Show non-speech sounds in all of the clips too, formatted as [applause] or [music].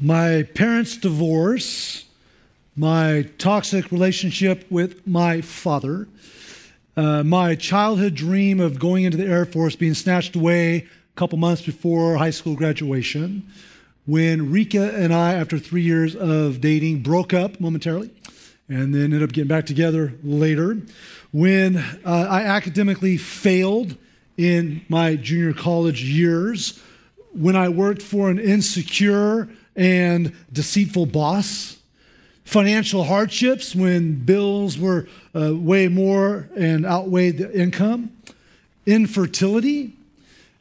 my parents' divorce, my toxic relationship with my father, uh, my childhood dream of going into the Air Force being snatched away a couple months before high school graduation, when Rika and I, after three years of dating, broke up momentarily and then ended up getting back together later, when uh, I academically failed in my junior college years, when I worked for an insecure and deceitful boss, financial hardships when bills were uh, way more and outweighed the income, infertility,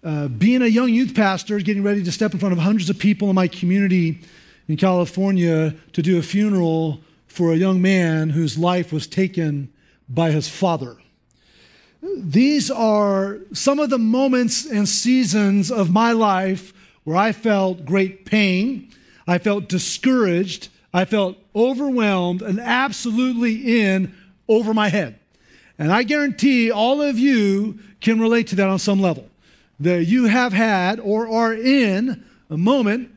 uh, being a young youth pastor, getting ready to step in front of hundreds of people in my community in California to do a funeral for a young man whose life was taken by his father. These are some of the moments and seasons of my life where I felt great pain, I felt discouraged, I felt overwhelmed, and absolutely in over my head. And I guarantee all of you can relate to that on some level. That you have had or are in a moment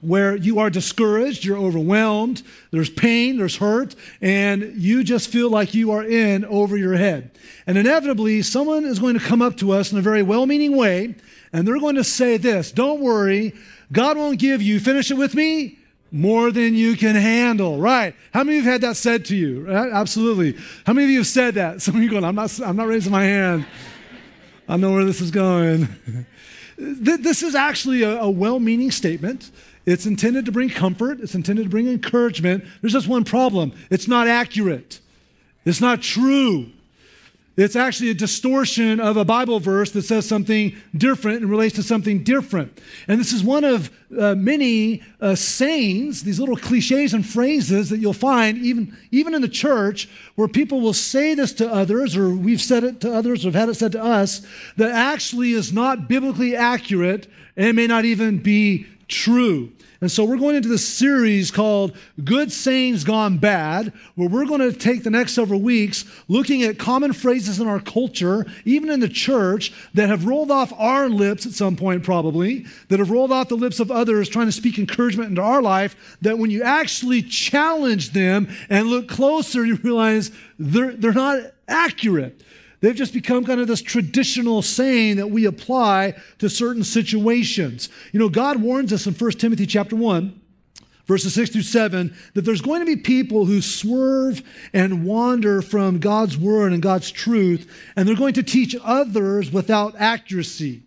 where you are discouraged, you're overwhelmed, there's pain, there's hurt, and you just feel like you are in over your head. And inevitably, someone is going to come up to us in a very well meaning way, and they're going to say this Don't worry, God won't give you, finish it with me, more than you can handle. Right. How many of you have had that said to you? Right? Absolutely. How many of you have said that? [laughs] Some of you going, I'm not, I'm not raising my hand. I know where this is going. [laughs] this is actually a, a well meaning statement. It's intended to bring comfort, it's intended to bring encouragement. There's just one problem it's not accurate, it's not true. It's actually a distortion of a Bible verse that says something different and relates to something different. And this is one of uh, many uh, sayings, these little cliches and phrases that you'll find even, even in the church where people will say this to others, or we've said it to others, or have had it said to us, that actually is not biblically accurate and may not even be true. And so we're going into this series called Good Sayings Gone Bad, where we're going to take the next several weeks looking at common phrases in our culture, even in the church, that have rolled off our lips at some point, probably, that have rolled off the lips of others trying to speak encouragement into our life, that when you actually challenge them and look closer, you realize they're, they're not accurate. They've just become kind of this traditional saying that we apply to certain situations. You know, God warns us in 1 Timothy chapter 1 verses 6 through 7, that there's going to be people who swerve and wander from God's word and God's truth, and they're going to teach others without accuracy.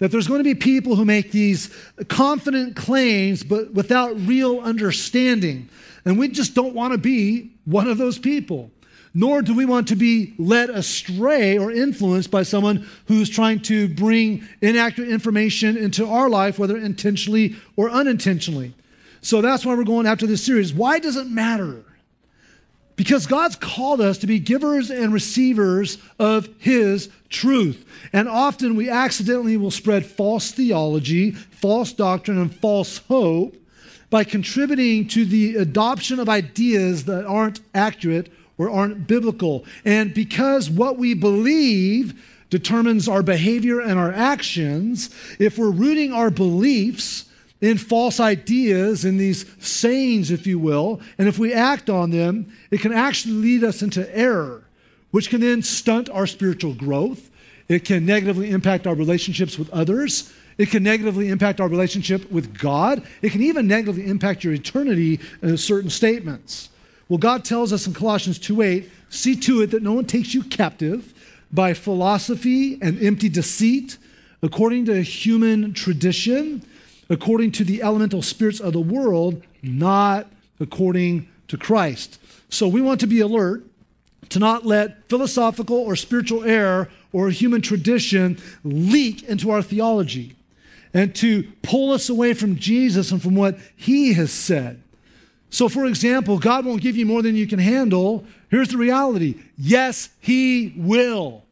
That there's going to be people who make these confident claims, but without real understanding. And we just don't want to be one of those people nor do we want to be led astray or influenced by someone who's trying to bring inaccurate information into our life, whether intentionally or unintentionally. So that's why we're going after this series. Why does it matter? Because God's called us to be givers and receivers of His truth. And often we accidentally will spread false theology, false doctrine, and false hope by contributing to the adoption of ideas that aren't accurate or aren't biblical. And because what we believe determines our behavior and our actions, if we're rooting our beliefs in false ideas, in these sayings, if you will, and if we act on them, it can actually lead us into error, which can then stunt our spiritual growth. It can negatively impact our relationships with others. It can negatively impact our relationship with God. It can even negatively impact your eternity in certain statements. Well, God tells us in Colossians 2:8, see to it that no one takes you captive by philosophy and empty deceit, according to human tradition, according to the elemental spirits of the world, not according to Christ. So we want to be alert to not let philosophical or spiritual error or human tradition leak into our theology and to pull us away from Jesus and from what he has said. So, for example, God won't give you more than you can handle. Here's the reality yes, He will.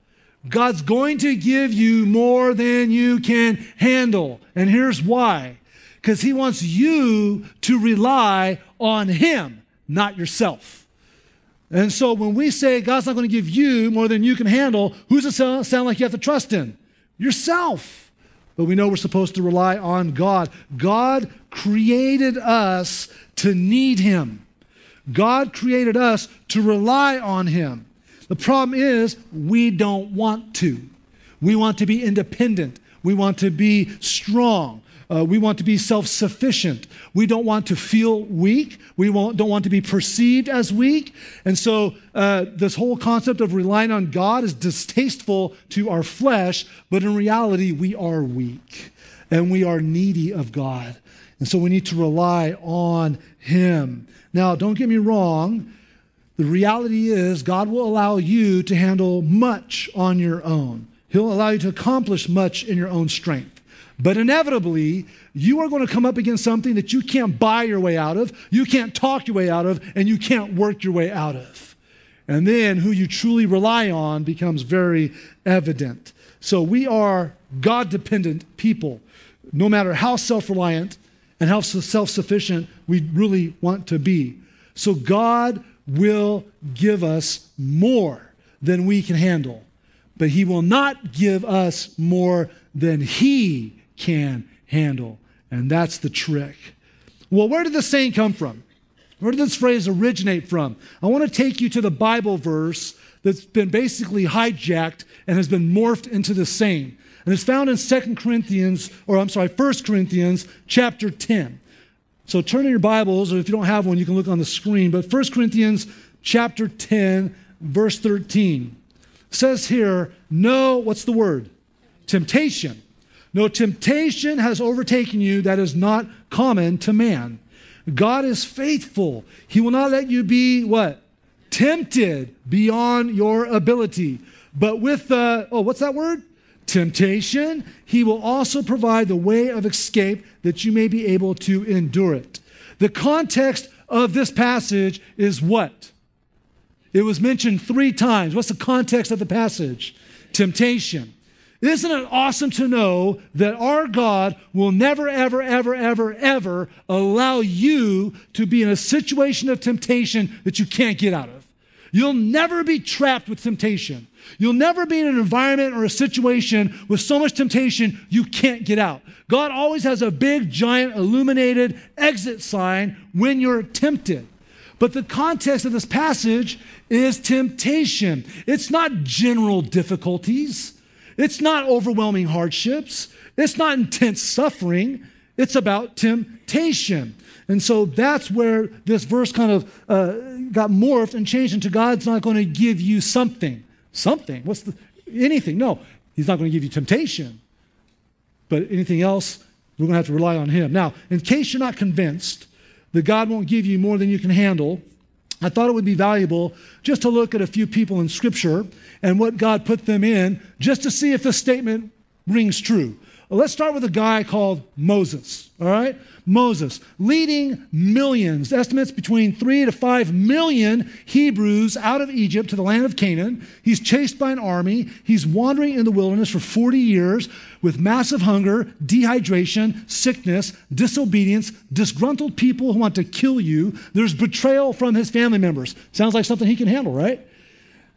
God's going to give you more than you can handle. And here's why because He wants you to rely on Him, not yourself. And so when we say God's not going to give you more than you can handle, who's it sound like you have to trust in? Yourself. but we know we're supposed to rely on God. God created us to need Him. God created us to rely on Him. The problem is, we don't want to. We want to be independent. We want to be strong. Uh, we want to be self sufficient. We don't want to feel weak. We don't want to be perceived as weak. And so, uh, this whole concept of relying on God is distasteful to our flesh, but in reality, we are weak and we are needy of God. And so, we need to rely on Him. Now, don't get me wrong. The reality is, God will allow you to handle much on your own. He'll allow you to accomplish much in your own strength. But inevitably, you are going to come up against something that you can't buy your way out of, you can't talk your way out of, and you can't work your way out of. And then who you truly rely on becomes very evident. So we are God dependent people, no matter how self reliant and how self sufficient we really want to be. So God will give us more than we can handle, but He will not give us more than He can handle. And that's the trick. Well, where did the saying come from? Where did this phrase originate from? I want to take you to the Bible verse that's been basically hijacked and has been morphed into the saying. And it's found in 2 Corinthians, or I'm sorry, 1 Corinthians chapter 10. So turn in your Bibles, or if you don't have one, you can look on the screen. But 1 Corinthians chapter 10, verse 13 says here, no, what's the word? Temptation no temptation has overtaken you that is not common to man. God is faithful. He will not let you be what? Tempted beyond your ability. But with the, oh, what's that word? Temptation, he will also provide the way of escape that you may be able to endure it. The context of this passage is what? It was mentioned three times. What's the context of the passage? Temptation. Isn't it awesome to know that our God will never, ever, ever, ever, ever allow you to be in a situation of temptation that you can't get out of? You'll never be trapped with temptation. You'll never be in an environment or a situation with so much temptation you can't get out. God always has a big, giant, illuminated exit sign when you're tempted. But the context of this passage is temptation. It's not general difficulties. It's not overwhelming hardships, it's not intense suffering, it's about temptation. And so that's where this verse kind of uh, got morphed and changed into God's not going to give you something. Something. What's the anything? No, He's not going to give you temptation. But anything else, we're going to have to rely on Him. Now, in case you're not convinced that God won't give you more than you can handle, I thought it would be valuable just to look at a few people in Scripture and what God put them in, just to see if the statement rings true. Let's start with a guy called Moses, all right? Moses, leading millions, estimates between three to five million Hebrews out of Egypt to the land of Canaan. He's chased by an army. He's wandering in the wilderness for 40 years with massive hunger, dehydration, sickness, disobedience, disgruntled people who want to kill you. There's betrayal from his family members. Sounds like something he can handle, right?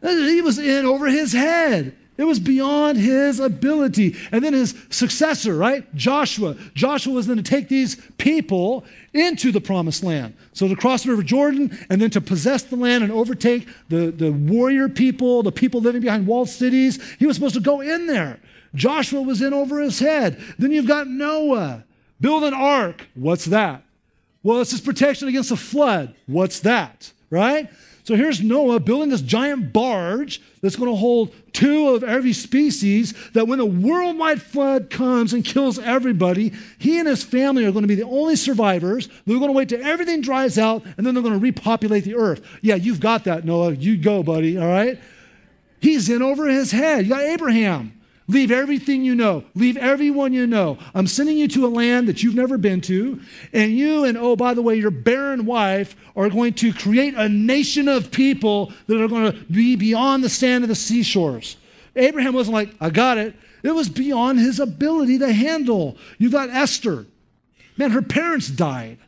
He was in over his head. It was beyond his ability. And then his successor, right? Joshua. Joshua was then to take these people into the promised land. So to cross the River Jordan and then to possess the land and overtake the, the warrior people, the people living behind walled cities. He was supposed to go in there. Joshua was in over his head. Then you've got Noah. Build an ark. What's that? Well, it's his protection against a flood. What's that? Right? So here's Noah building this giant barge that's going to hold two of every species, that when a worldwide flood comes and kills everybody, he and his family are going to be the only survivors. They're going to wait till everything dries out, and then they're going to repopulate the earth. Yeah, you've got that, Noah. You go, buddy, all right? He's in over his head. You got Abraham. Leave everything you know. Leave everyone you know. I'm sending you to a land that you've never been to. And you and, oh, by the way, your barren wife are going to create a nation of people that are going to be beyond the sand of the seashores. Abraham wasn't like, I got it. It was beyond his ability to handle. You've got Esther. Man, her parents died.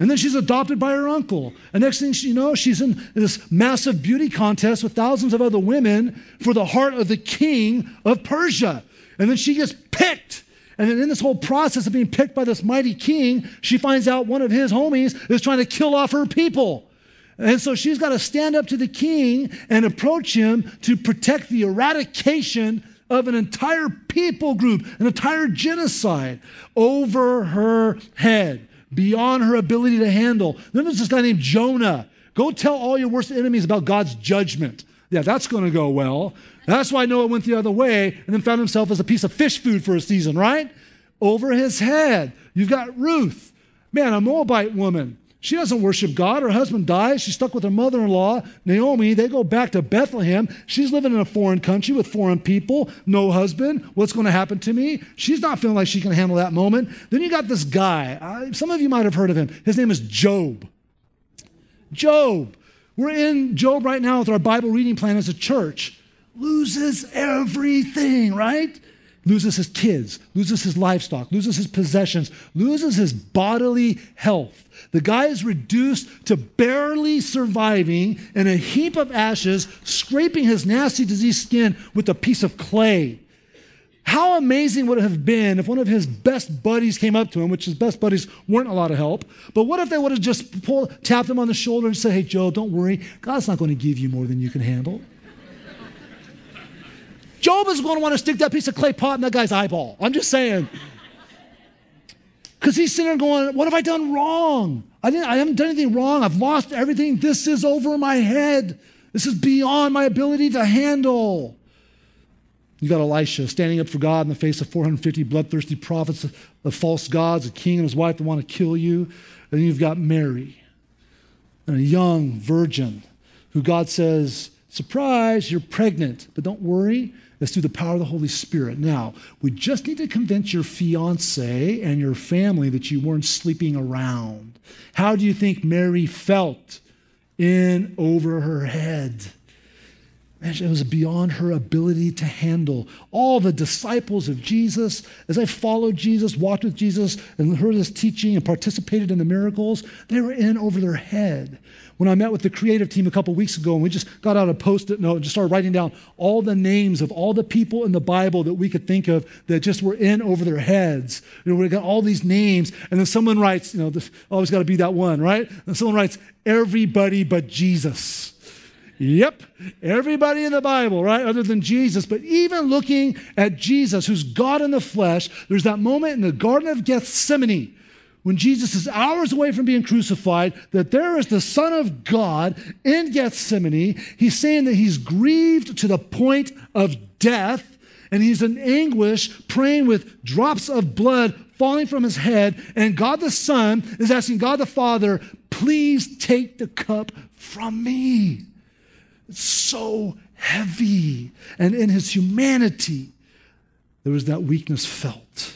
And then she's adopted by her uncle. And next thing you know, she's in this massive beauty contest with thousands of other women for the heart of the king of Persia. And then she gets picked. And then in this whole process of being picked by this mighty king, she finds out one of his homies is trying to kill off her people. And so she's got to stand up to the king and approach him to protect the eradication of an entire people group, an entire genocide over her head, beyond her ability to handle. Then there's this guy named Jonah. Go tell all your worst enemies about God's judgment. Yeah, that's going to go well. That's why Noah went the other way and then found himself as a piece of fish food for a season, right? Over his head. You've got Ruth. Man, a Moabite woman. She doesn't worship God. Her husband dies. She's stuck with her mother in law, Naomi. They go back to Bethlehem. She's living in a foreign country with foreign people, no husband. What's going to happen to me? She's not feeling like she can handle that moment. Then you got this guy. Uh, some of you might have heard of him. His name is Job. Job. We're in Job right now with our Bible reading plan as a church. Loses everything, right? Loses his kids, loses his livestock, loses his possessions, loses his bodily health. The guy is reduced to barely surviving in a heap of ashes, scraping his nasty diseased skin with a piece of clay. How amazing would it have been if one of his best buddies came up to him, which his best buddies weren't a lot of help, but what if they would have just pulled, tapped him on the shoulder and said, Hey, Joe, don't worry. God's not going to give you more than you can handle. Job is going to want to stick that piece of clay pot in that guy's eyeball. I'm just saying. Because he's sitting there going, What have I done wrong? I, didn't, I haven't done anything wrong. I've lost everything. This is over my head. This is beyond my ability to handle. You got Elisha standing up for God in the face of 450 bloodthirsty prophets of false gods, a king and his wife that want to kill you. And then you've got Mary, and a young virgin who God says, Surprise, you're pregnant, but don't worry. It's through the power of the Holy Spirit. Now, we just need to convince your fiance and your family that you weren't sleeping around. How do you think Mary felt in over her head? It was beyond her ability to handle. All the disciples of Jesus, as I followed Jesus, walked with Jesus, and heard his teaching and participated in the miracles, they were in over their head. When I met with the creative team a couple weeks ago, and we just got out a post-it note and just started writing down all the names of all the people in the Bible that we could think of that just were in over their heads. You know, we got all these names, and then someone writes, you know, always got to be that one, right? And someone writes, everybody but Jesus. Yep, everybody in the Bible, right, other than Jesus. But even looking at Jesus, who's God in the flesh, there's that moment in the Garden of Gethsemane when Jesus is hours away from being crucified that there is the Son of God in Gethsemane. He's saying that he's grieved to the point of death, and he's in anguish, praying with drops of blood falling from his head. And God the Son is asking God the Father, please take the cup from me. So heavy. And in his humanity, there was that weakness felt.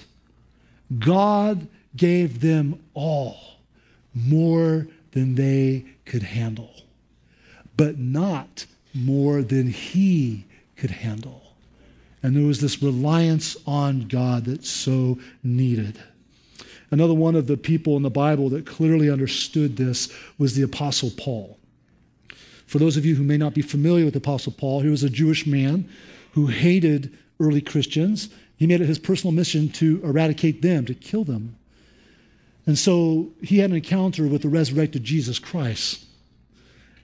God gave them all more than they could handle, but not more than he could handle. And there was this reliance on God that's so needed. Another one of the people in the Bible that clearly understood this was the Apostle Paul. For those of you who may not be familiar with Apostle Paul, he was a Jewish man who hated early Christians. He made it his personal mission to eradicate them, to kill them. And so he had an encounter with the resurrected Jesus Christ.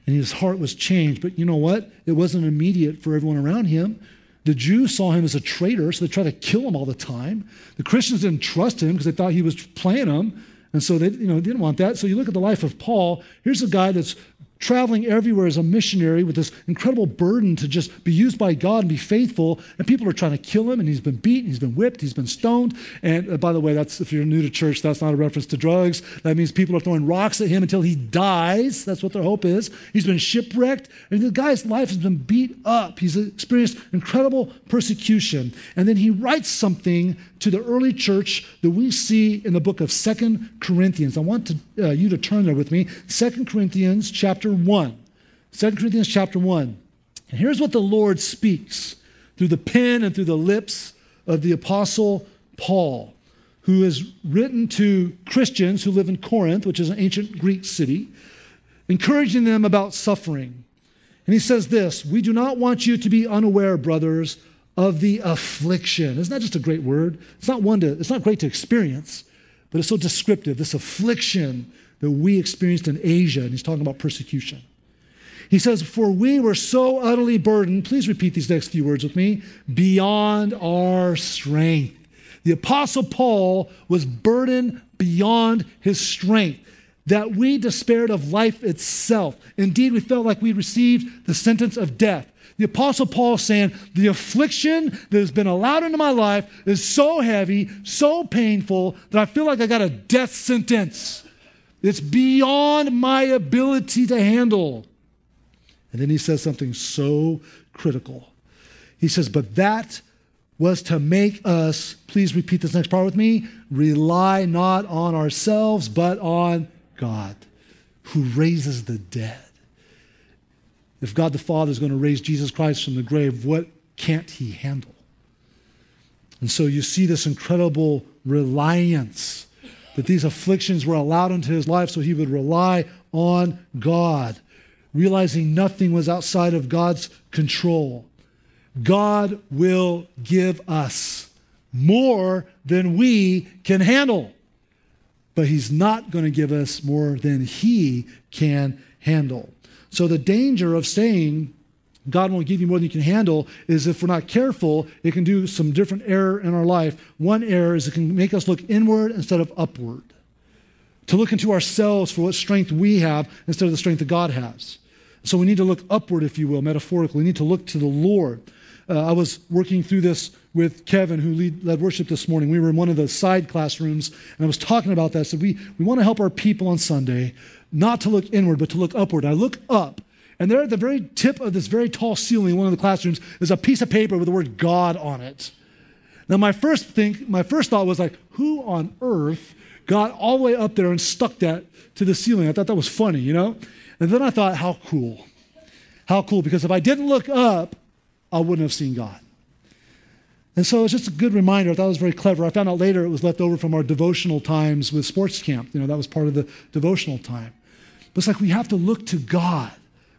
And his heart was changed. But you know what? It wasn't immediate for everyone around him. The Jews saw him as a traitor, so they tried to kill him all the time. The Christians didn't trust him because they thought he was playing them. And so they you know, didn't want that. So you look at the life of Paul. Here's a guy that's traveling everywhere as a missionary with this incredible burden to just be used by God and be faithful. And people are trying to kill him, and he's been beaten, he's been whipped, he's been stoned. And uh, by the way, that's if you're new to church, that's not a reference to drugs. That means people are throwing rocks at him until he dies. That's what their hope is. He's been shipwrecked, and the guy's life has been beat up. He's experienced incredible persecution. And then he writes something to the early church that we see in the book of Second Corinthians. I want to, uh, you to turn there with me. Second Corinthians chapter 1. 2 Corinthians chapter 1. And here's what the Lord speaks through the pen and through the lips of the apostle Paul, who has written to Christians who live in Corinth, which is an ancient Greek city, encouraging them about suffering. And he says this We do not want you to be unaware, brothers, of the affliction. Isn't that just a great word? It's not one to, it's not great to experience, but it's so descriptive. This affliction that we experienced in Asia, and he's talking about persecution. He says, For we were so utterly burdened, please repeat these next few words with me, beyond our strength. The Apostle Paul was burdened beyond his strength, that we despaired of life itself. Indeed, we felt like we received the sentence of death. The Apostle Paul saying, The affliction that has been allowed into my life is so heavy, so painful, that I feel like I got a death sentence. It's beyond my ability to handle. And then he says something so critical. He says, But that was to make us, please repeat this next part with me, rely not on ourselves, but on God who raises the dead. If God the Father is going to raise Jesus Christ from the grave, what can't he handle? And so you see this incredible reliance that these afflictions were allowed into his life so he would rely on God, realizing nothing was outside of God's control. God will give us more than we can handle. But He's not going to give us more than He can handle. So the danger of saying God won't give you more than you can handle is if we're not careful, it can do some different error in our life. One error is it can make us look inward instead of upward, to look into ourselves for what strength we have instead of the strength that God has. So we need to look upward, if you will, metaphorically. We need to look to the Lord. Uh, I was working through this with Kevin, who lead, led worship this morning. We were in one of the side classrooms, and I was talking about that. So we, we want to help our people on Sunday not to look inward, but to look upward. I look up, and there at the very tip of this very tall ceiling in one of the classrooms is a piece of paper with the word God on it. Now, my first thing, my first thought was like, who on earth got all the way up there and stuck that to the ceiling? I thought that was funny, you know? And then I thought, how cool. How cool, because if I didn't look up, I wouldn't have seen God. And so it's just a good reminder. I thought it was very clever. I found out later it was left over from our devotional times with sports camp. You know, that was part of the devotional time. But it's like we have to look to God.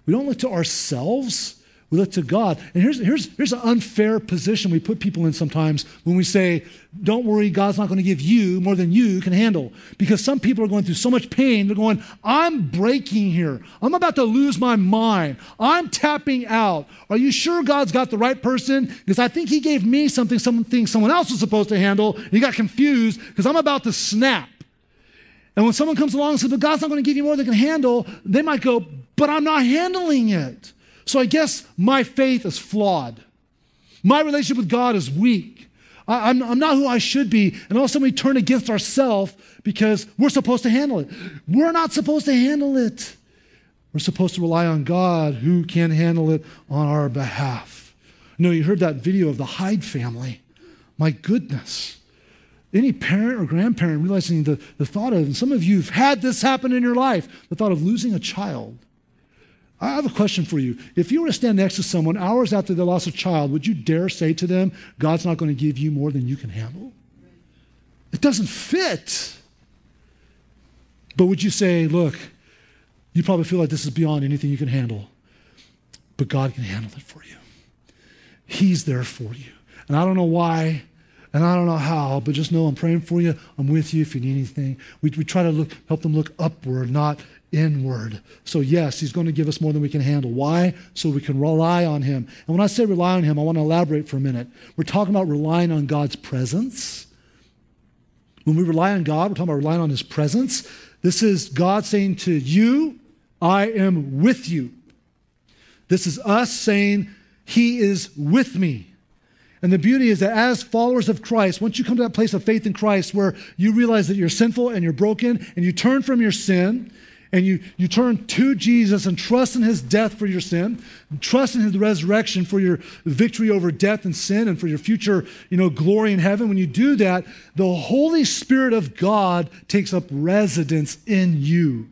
We don't look to ourselves. We look to God. And here's, here's, here's an unfair position we put people in sometimes when we say, don't worry, God's not going to give you more than you can handle. Because some people are going through so much pain, they're going, I'm breaking here. I'm about to lose my mind. I'm tapping out. Are you sure God's got the right person? Because I think He gave me something, something someone else was supposed to handle. And you got confused because I'm about to snap. And when someone comes along and says, but God's not going to give you more than can handle, they might go, but I'm not handling it. So I guess my faith is flawed. My relationship with God is weak. I, am not who I should be. And all of a sudden we turn against ourselves because we're supposed to handle it. We're not supposed to handle it. We're supposed to rely on God who can handle it on our behalf. You know, you heard that video of the Hyde family. My goodness. Any parent or grandparent realizing the, the thought of, and some of you have had this happen in your life, the thought of losing a child I have a question for you. If you were to stand next to someone hours after they lost a child, would you dare say to them, God's not going to give you more than you can handle? It doesn't fit. But would you say, look, you probably feel like this is beyond anything you can handle, but God can handle it for you. He's there for you. And I don't know why, and I don't know how, but just know I'm praying for you. I'm with you if you need anything. We, we try to look, help them look upward, not inward. So, yes, He's going to give us more than we can handle. Why? So we can rely on Him. And when I say rely on Him, I want to elaborate for a minute. We're talking about relying on God's presence. When we rely on God, we're talking about relying on His presence. This is God saying to you, I am with you. This is us saying, He is with me. And the beauty is that as followers of Christ, once you come to that place of faith in Christ where you realize that you're sinful and you're broken and you turn from your sin and you, you turn to Jesus and trust in his death for your sin, trust in his resurrection for your victory over death and sin and for your future, you know, glory in heaven, when you do that, the Holy Spirit of God takes up residence in you.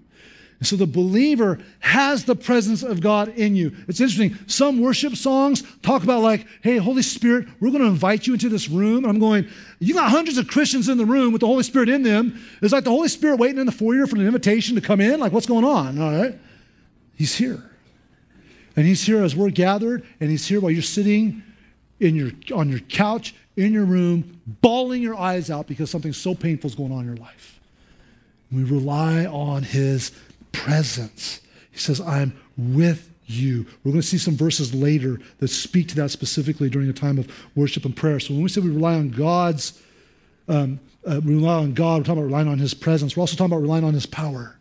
So the believer has the presence of God in you. It's interesting. Some worship songs talk about, like, hey, Holy Spirit, we're going to invite you into this room. And I'm going, you got hundreds of Christians in the room with the Holy Spirit in them. It's like the Holy Spirit waiting in the foyer for an invitation to come in. Like, what's going on? All right. He's here. And he's here as we're gathered, and he's here while you're sitting in your, on your couch, in your room, bawling your eyes out because something so painful is going on in your life. We rely on his presence. He says, I'm with you. We're going to see some verses later that speak to that specifically during a time of worship and prayer. So when we say we rely on God's, um, uh, we rely on God, we're talking about relying on his presence. We're also talking about relying on his power.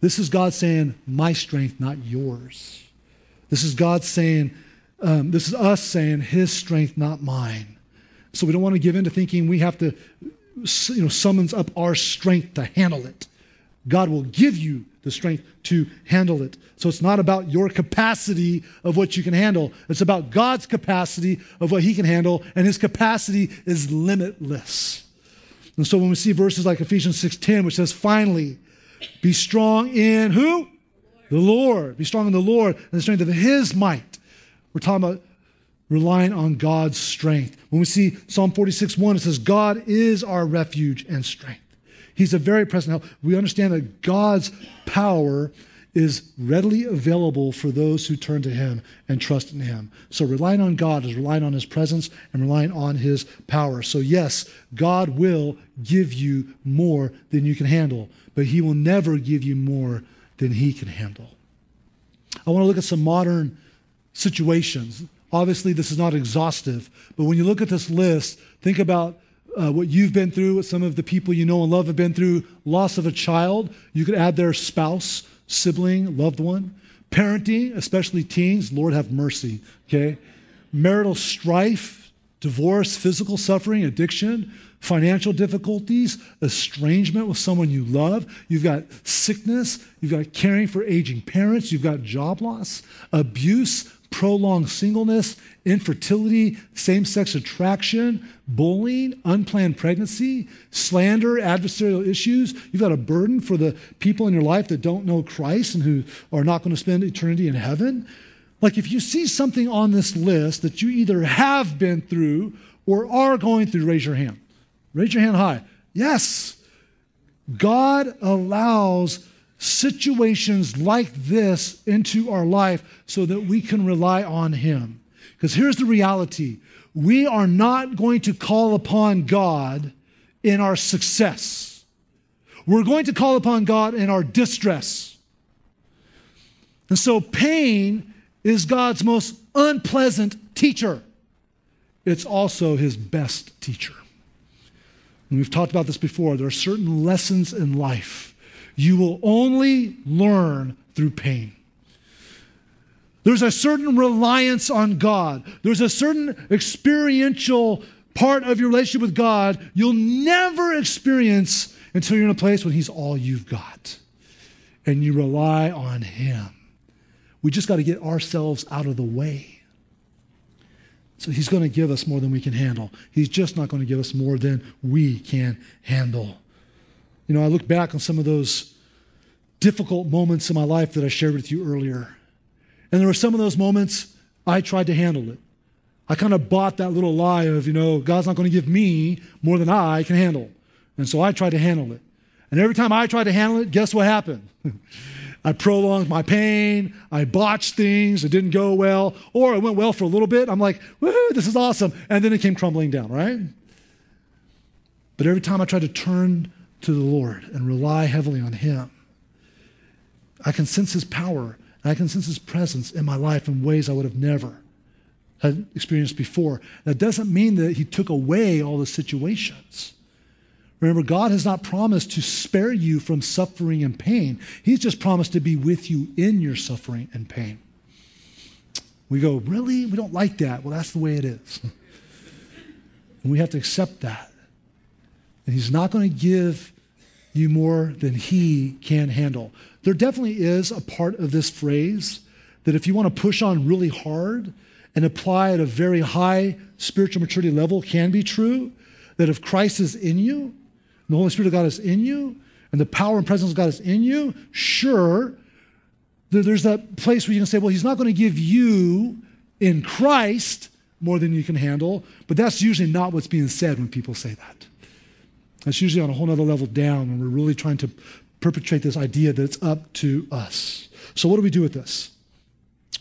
This is God saying, My strength, not yours. This is God saying, um, This is us saying, His strength, not mine. So we don't want to give in to thinking we have to, you know, summons up our strength to handle it. God will give you the strength to handle it. So it's not about your capacity of what you can handle. It's about God's capacity of what he can handle, and his capacity is limitless. And so when we see verses like Ephesians 6:10, which says, finally, be strong in who? The Lord. Be strong in the Lord and the strength of his might. We're talking about relying on God's strength. When we see Psalm 46 1, it says, God is our refuge and strength. He's a very present help. We understand that God's power is readily available for those who turn to Him and trust in Him. So relying on God is relying on His presence and relying on His power. So, yes, God will give you more than you can handle, but He will never give you more than He can handle. I want to look at some modern situations. Obviously, this is not exhaustive, but when you look at this list, think about uh, what you've been through, what some of the people you know and love have been through, loss of a child. You could add their spouse, sibling, loved one. Parenting, especially teens, Lord have mercy, okay? Marital strife, divorce, physical suffering, addiction, financial difficulties, estrangement with someone you love. You've got sickness. You've got caring for aging parents. You've got job loss, abuse, prolonged singleness, infertility, same sex attraction, bullying, unplanned pregnancy, slander, adversarial issues. You've got a burden for the people in your life that don't know Christ and who are not going to spend eternity in heaven. Like if you see something on this list that you either have been through or are going through, raise your hand. Raise your hand high. Yes, God allows situations like this into our life so that we can rely on Him. Because here's the reality we are not going to call upon God in our success, we're going to call upon God in our distress. And so, pain is God's most unpleasant teacher. It's also his best teacher. And we've talked about this before. There are certain lessons in life you will only learn through pain. There's a certain reliance on God. There's a certain experiential part of your relationship with God you'll never experience until you're in a place when He's all you've got and you rely on Him. We just got to get ourselves out of the way. So He's going to give us more than we can handle. He's just not going to give us more than we can handle. You know, I look back on some of those difficult moments in my life that I shared with you earlier. And there were some of those moments I tried to handle it. I kind of bought that little lie of, you know, God's not going to give me more than I can handle. And so I tried to handle it. And every time I tried to handle it, guess what happened? [laughs] I prolonged my pain. I botched things. It didn't go well. Or it went well for a little bit. I'm like, woohoo, this is awesome. And then it came crumbling down, right? But every time I tried to turn to the Lord and rely heavily on Him, I can sense His power and I can sense His presence in my life in ways I would have never had experienced before. That doesn't mean that He took away all the situations. Remember, God has not promised to spare you from suffering and pain. He's just promised to be with you in your suffering and pain. We go, really? We don't like that. Well, that's the way it is. and [laughs] we have to accept that. And He's not going to give you more than He can handle. There definitely is a part of this phrase that if you want to push on really hard and apply at a very high spiritual maturity level, can be true. That if Christ is in you, the Holy Spirit of God is in you, and the power and presence of God is in you, sure, there's that place where you can say, well, He's not going to give you in Christ more than you can handle, but that's usually not what's being said when people say that. That's usually on a whole other level down when we're really trying to perpetrate this idea that it's up to us. So, what do we do with this?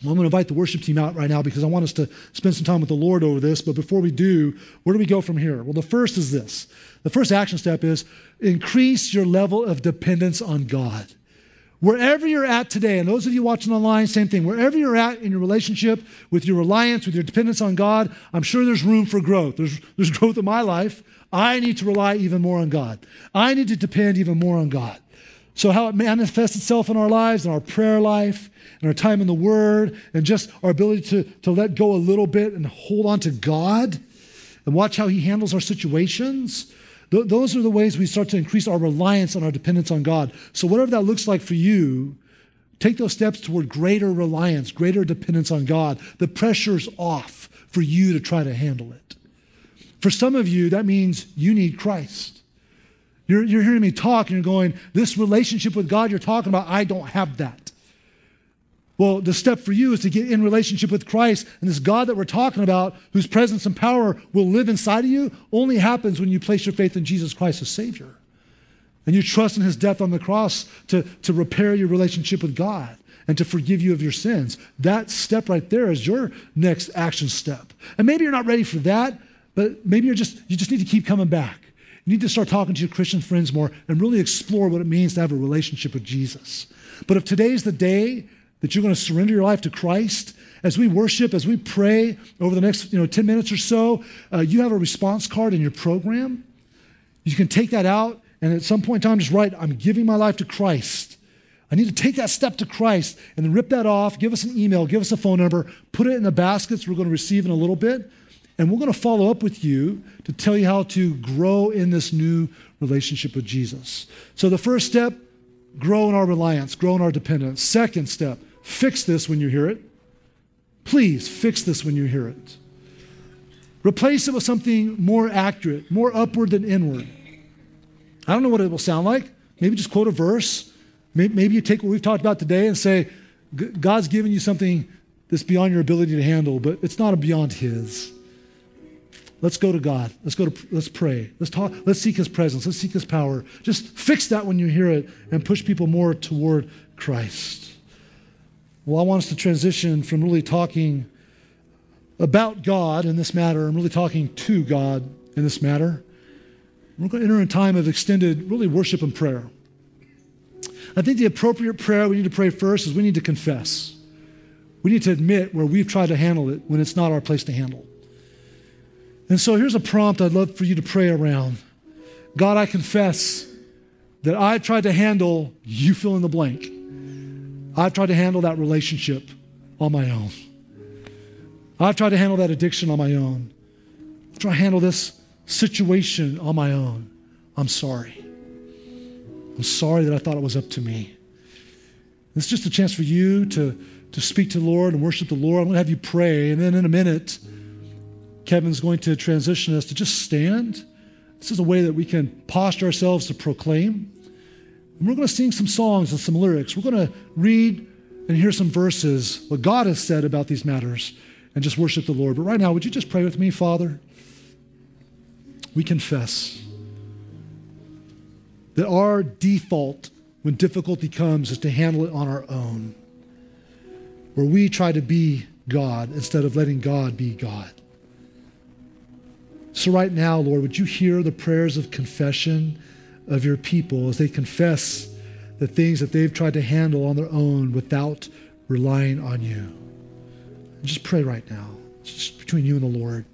Well, I'm going to invite the worship team out right now because I want us to spend some time with the Lord over this. But before we do, where do we go from here? Well, the first is this the first action step is increase your level of dependence on God. Wherever you're at today, and those of you watching online, same thing. Wherever you're at in your relationship with your reliance, with your dependence on God, I'm sure there's room for growth. There's, there's [laughs] growth in my life. I need to rely even more on God. I need to depend even more on God. So, how it manifests itself in our lives, in our prayer life, in our time in the Word, and just our ability to, to let go a little bit and hold on to God and watch how He handles our situations. Th- those are the ways we start to increase our reliance and our dependence on God. So, whatever that looks like for you, take those steps toward greater reliance, greater dependence on God. The pressure's off for you to try to handle it. For some of you, that means you need Christ. You're, you're hearing me talk and you're going, This relationship with God you're talking about, I don't have that. Well, the step for you is to get in relationship with Christ. And this God that we're talking about, whose presence and power will live inside of you, only happens when you place your faith in Jesus Christ as Savior. And you trust in his death on the cross to, to repair your relationship with God and to forgive you of your sins. That step right there is your next action step. And maybe you're not ready for that, but maybe you're just you just need to keep coming back. You need to start talking to your Christian friends more and really explore what it means to have a relationship with Jesus. But if today's the day that you're going to surrender your life to Christ, as we worship, as we pray over the next you know, 10 minutes or so, uh, you have a response card in your program. You can take that out and at some point in time just write, I'm giving my life to Christ. I need to take that step to Christ and then rip that off. Give us an email, give us a phone number, put it in the baskets we're going to receive in a little bit. And we're going to follow up with you to tell you how to grow in this new relationship with Jesus. So, the first step, grow in our reliance, grow in our dependence. Second step, fix this when you hear it. Please fix this when you hear it. Replace it with something more accurate, more upward than inward. I don't know what it will sound like. Maybe just quote a verse. Maybe you take what we've talked about today and say, God's given you something that's beyond your ability to handle, but it's not beyond His. Let's go to God. Let's go to let's pray. Let's talk, let's seek his presence. Let's seek his power. Just fix that when you hear it and push people more toward Christ. Well, I want us to transition from really talking about God in this matter and really talking to God in this matter. We're going to enter a time of extended, really, worship and prayer. I think the appropriate prayer we need to pray first is we need to confess. We need to admit where we've tried to handle it when it's not our place to handle. And so here's a prompt I'd love for you to pray around God, I confess that I've tried to handle, you fill in the blank. I've tried to handle that relationship on my own. I've tried to handle that addiction on my own. I've tried to handle this situation on my own. I'm sorry. I'm sorry that I thought it was up to me. It's just a chance for you to, to speak to the Lord and worship the Lord. I'm going to have you pray, and then in a minute, Kevin's going to transition us to just stand. This is a way that we can posture ourselves to proclaim. And we're going to sing some songs and some lyrics. We're going to read and hear some verses, what God has said about these matters, and just worship the Lord. But right now, would you just pray with me, Father? We confess that our default when difficulty comes is to handle it on our own, where we try to be God instead of letting God be God. So, right now, Lord, would you hear the prayers of confession of your people as they confess the things that they've tried to handle on their own without relying on you? Just pray right now, just between you and the Lord.